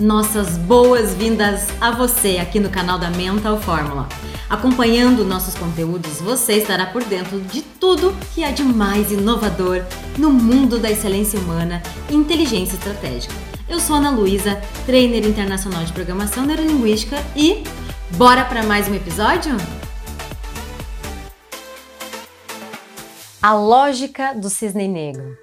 Nossas boas-vindas a você aqui no canal da Mental Fórmula. Acompanhando nossos conteúdos, você estará por dentro de tudo que há de mais inovador no mundo da excelência humana e inteligência estratégica. Eu sou Ana Luísa, trainer internacional de programação neurolinguística e bora para mais um episódio? A lógica do cisne negro.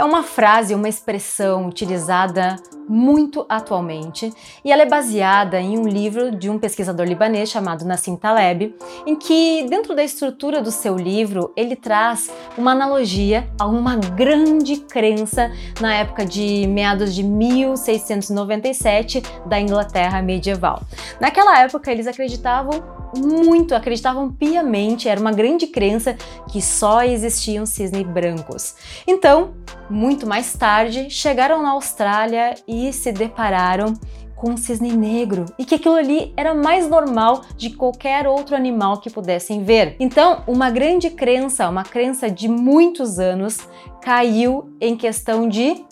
É uma frase, uma expressão utilizada muito atualmente e ela é baseada em um livro de um pesquisador libanês chamado Nassim Taleb, em que dentro da estrutura do seu livro ele traz uma analogia a uma grande crença na época de meados de 1697 da Inglaterra medieval. Naquela época eles acreditavam muito, acreditavam piamente, era uma grande crença que só existiam cisnes brancos. Então, muito mais tarde, chegaram na Austrália e se depararam com um cisne negro e que aquilo ali era mais normal de qualquer outro animal que pudessem ver. Então, uma grande crença, uma crença de muitos anos, caiu em questão de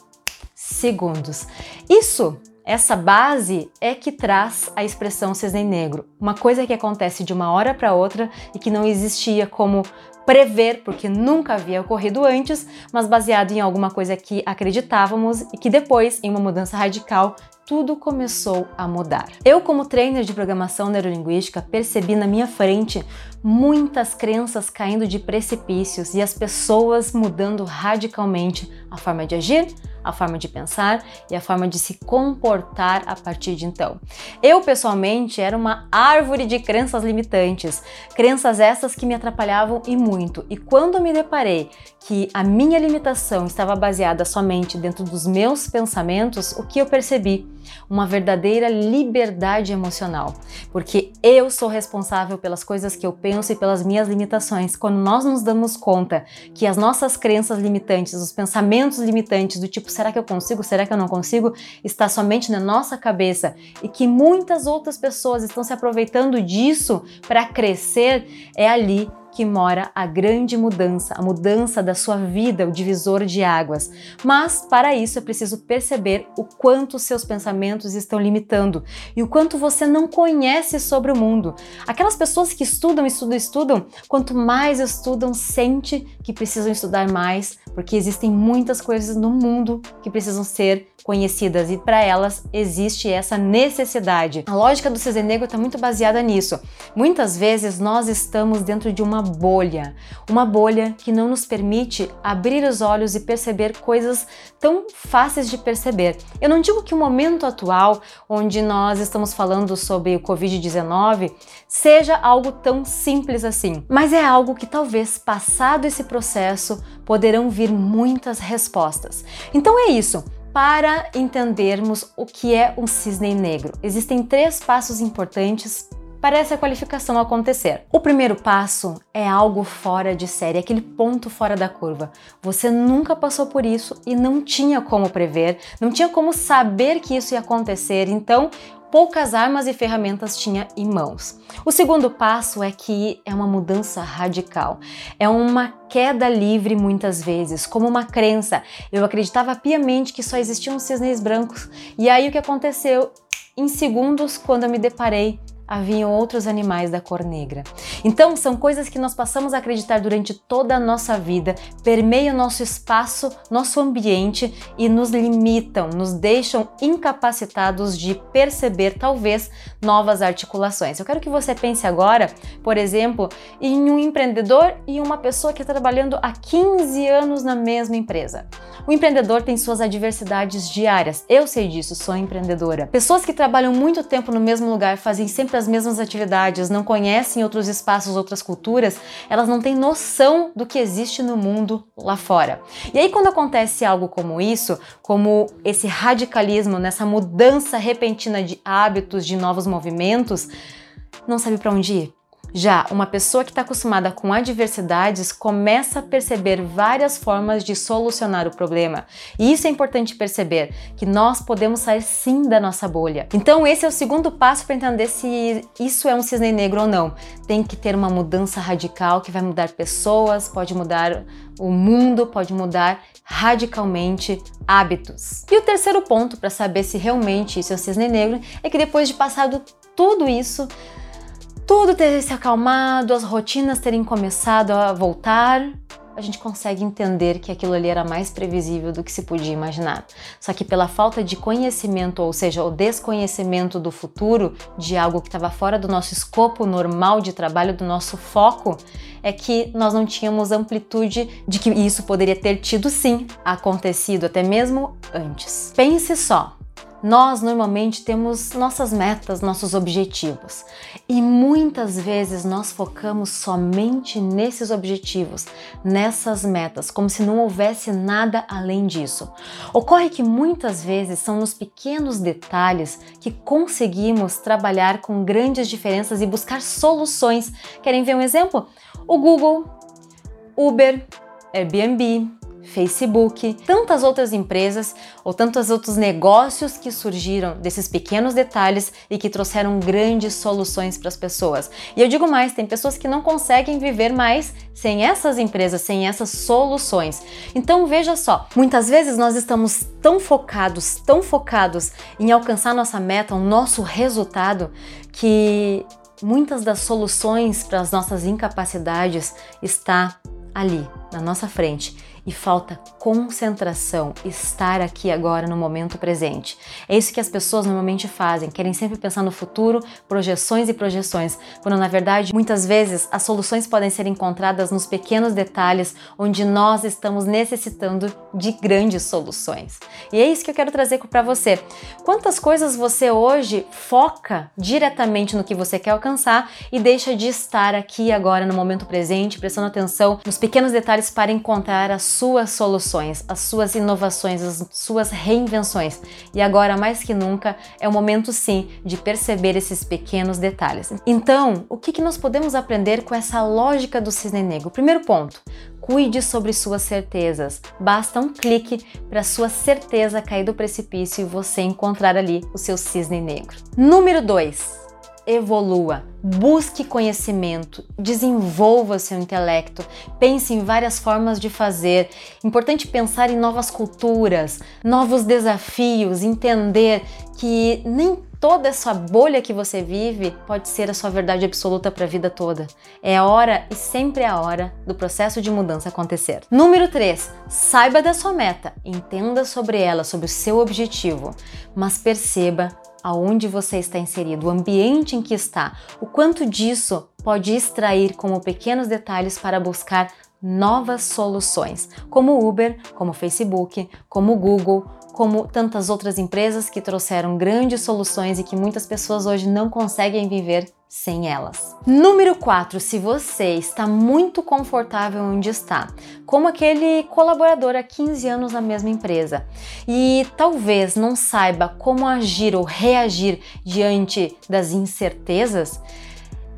segundos. Isso essa base é que traz a expressão cisne negro, uma coisa que acontece de uma hora para outra e que não existia como prever, porque nunca havia ocorrido antes, mas baseado em alguma coisa que acreditávamos e que depois, em uma mudança radical, tudo começou a mudar. Eu, como trainer de programação neurolinguística, percebi na minha frente muitas crenças caindo de precipícios e as pessoas mudando radicalmente a forma de agir, a forma de pensar e a forma de se comportar a partir de então. Eu, pessoalmente, era uma árvore de crenças limitantes, crenças essas que me atrapalhavam e muito. E quando me deparei que a minha limitação estava baseada somente dentro dos meus pensamentos, o que eu percebi? Uma verdadeira liberdade emocional, porque eu sou responsável pelas coisas que eu penso e pelas minhas limitações. Quando nós nos damos conta que as nossas crenças limitantes, os pensamentos limitantes do tipo será que eu consigo, será que eu não consigo, está somente na nossa cabeça. E que muitas outras pessoas estão se aproveitando disso para crescer, é ali que mora a grande mudança, a mudança da sua vida, o divisor de águas. Mas para isso é preciso perceber o quanto seus pensamentos estão limitando e o quanto você não conhece sobre o mundo. Aquelas pessoas que estudam, estudam, estudam, quanto mais estudam, sente que precisam estudar mais, porque existem muitas coisas no mundo que precisam ser conhecidas e para elas existe essa necessidade. A lógica do cisne negro está muito baseada nisso. Muitas vezes nós estamos dentro de uma bolha, uma bolha que não nos permite abrir os olhos e perceber coisas tão fáceis de perceber. Eu não digo que o momento atual, onde nós estamos falando sobre o Covid-19, seja algo tão simples assim, mas é algo que talvez passado esse processo poderão vir muitas respostas. Então é isso para entendermos o que é um cisne negro. Existem três passos importantes para essa qualificação acontecer. O primeiro passo é algo fora de série, aquele ponto fora da curva. Você nunca passou por isso e não tinha como prever, não tinha como saber que isso ia acontecer, então poucas armas e ferramentas tinha em mãos. O segundo passo é que é uma mudança radical. É uma queda livre muitas vezes, como uma crença. Eu acreditava piamente que só existiam cisnes brancos. E aí o que aconteceu? Em segundos, quando eu me deparei haviam outros animais da cor negra. Então, são coisas que nós passamos a acreditar durante toda a nossa vida, permeiam nosso espaço, nosso ambiente e nos limitam, nos deixam incapacitados de perceber talvez novas articulações. Eu quero que você pense agora, por exemplo, em um empreendedor e uma pessoa que está trabalhando há 15 anos na mesma empresa. O empreendedor tem suas adversidades diárias. Eu sei disso, sou empreendedora. Pessoas que trabalham muito tempo no mesmo lugar, fazem sempre as mesmas atividades, não conhecem outros espaços, outras culturas, elas não têm noção do que existe no mundo lá fora. E aí, quando acontece algo como isso, como esse radicalismo, nessa mudança repentina de hábitos, de novos movimentos, não sabe para onde ir Já uma pessoa que está acostumada com adversidades começa a perceber várias formas de solucionar o problema. E isso é importante perceber, que nós podemos sair sim da nossa bolha. Então, esse é o segundo passo para entender se isso é um cisne negro ou não. Tem que ter uma mudança radical que vai mudar pessoas, pode mudar o mundo, pode mudar radicalmente hábitos. E o terceiro ponto para saber se realmente isso é um cisne negro é que depois de passado tudo isso, tudo ter se acalmado, as rotinas terem começado a voltar, a gente consegue entender que aquilo ali era mais previsível do que se podia imaginar. Só que pela falta de conhecimento, ou seja, o desconhecimento do futuro, de algo que estava fora do nosso escopo normal de trabalho, do nosso foco, é que nós não tínhamos amplitude de que isso poderia ter tido sim acontecido até mesmo antes. Pense só, nós normalmente temos nossas metas, nossos objetivos e muitas vezes nós focamos somente nesses objetivos, nessas metas, como se não houvesse nada além disso. Ocorre que muitas vezes são nos pequenos detalhes que conseguimos trabalhar com grandes diferenças e buscar soluções. Querem ver um exemplo? O Google, Uber, Airbnb, Facebook, tantas outras empresas ou tantos outros negócios que surgiram desses pequenos detalhes e que trouxeram grandes soluções para as pessoas. E eu digo mais, tem pessoas que não conseguem viver mais sem essas empresas, sem essas soluções. Então veja só, muitas vezes nós estamos tão focados, tão focados em alcançar nossa meta, o nosso resultado, que muitas das soluções para as nossas incapacidades está ali na nossa frente e falta concentração, estar aqui agora no momento presente. É isso que as pessoas normalmente fazem, querem sempre pensar no futuro, projeções e projeções, quando na verdade muitas vezes as soluções podem ser encontradas nos pequenos detalhes onde nós estamos necessitando de grandes soluções. E é isso que eu quero trazer para você. Quantas coisas você hoje foca diretamente no que você quer alcançar e deixa de estar aqui agora no momento presente, prestando atenção nos pequenos detalhes para encontrar as suas soluções, as suas inovações, as suas reinvenções. E agora, mais que nunca, é o momento sim de perceber esses pequenos detalhes. Então, o que, que nós podemos aprender com essa lógica do cisne negro? Primeiro ponto, cuide sobre suas certezas. Basta um clique para sua certeza cair do precipício e você encontrar ali o seu cisne negro. Número 2 evolua, busque conhecimento, desenvolva seu intelecto, pense em várias formas de fazer. Importante pensar em novas culturas, novos desafios, entender que nem toda essa bolha que você vive pode ser a sua verdade absoluta para a vida toda. É a hora e sempre é a hora do processo de mudança acontecer. Número 3. Saiba da sua meta, entenda sobre ela, sobre o seu objetivo, mas perceba aonde você está inserido, o ambiente em que está, o quanto disso pode extrair como pequenos detalhes para buscar novas soluções, como Uber, como Facebook, como Google, como tantas outras empresas que trouxeram grandes soluções e que muitas pessoas hoje não conseguem viver sem elas. Número 4, se você está muito confortável onde está, como aquele colaborador há 15 anos na mesma empresa e talvez não saiba como agir ou reagir diante das incertezas,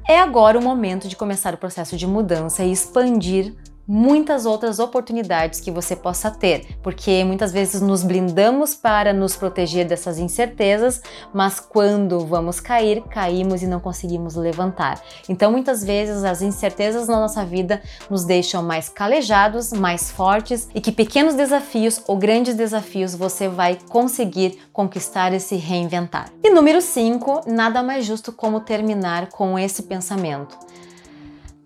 é agora o momento de começar o processo de mudança e expandir muitas outras oportunidades que você possa ter, porque muitas vezes nos blindamos para nos proteger dessas incertezas, mas quando vamos cair, caímos e não conseguimos levantar. Então, muitas vezes as incertezas na nossa vida nos deixam mais calejados, mais fortes e que pequenos desafios ou grandes desafios você vai conseguir conquistar e se reinventar. E número 5, nada mais justo como terminar com esse pensamento.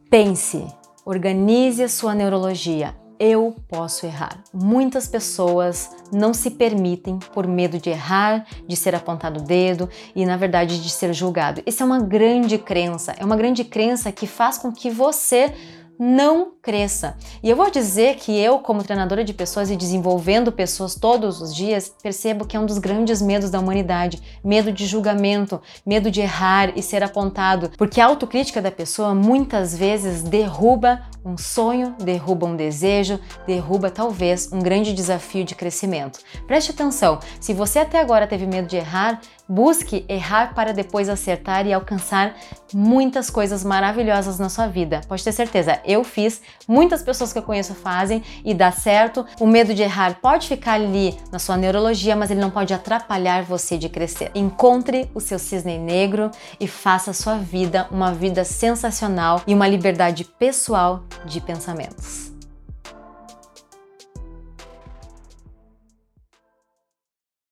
Pense Organize a sua neurologia. Eu posso errar. Muitas pessoas não se permitem por medo de errar, de ser apontado o dedo e, na verdade, de ser julgado. Isso é uma grande crença. É uma grande crença que faz com que você não cresça. E eu vou dizer que eu, como treinadora de pessoas e desenvolvendo pessoas todos os dias, percebo que é um dos grandes medos da humanidade: medo de julgamento, medo de errar e ser apontado, porque a autocrítica da pessoa muitas vezes derruba um sonho, derruba um desejo, derruba talvez um grande desafio de crescimento. Preste atenção: se você até agora teve medo de errar, Busque errar para depois acertar e alcançar muitas coisas maravilhosas na sua vida. Pode ter certeza, eu fiz, muitas pessoas que eu conheço fazem e dá certo. O medo de errar pode ficar ali na sua neurologia, mas ele não pode atrapalhar você de crescer. Encontre o seu cisne negro e faça a sua vida uma vida sensacional e uma liberdade pessoal de pensamentos.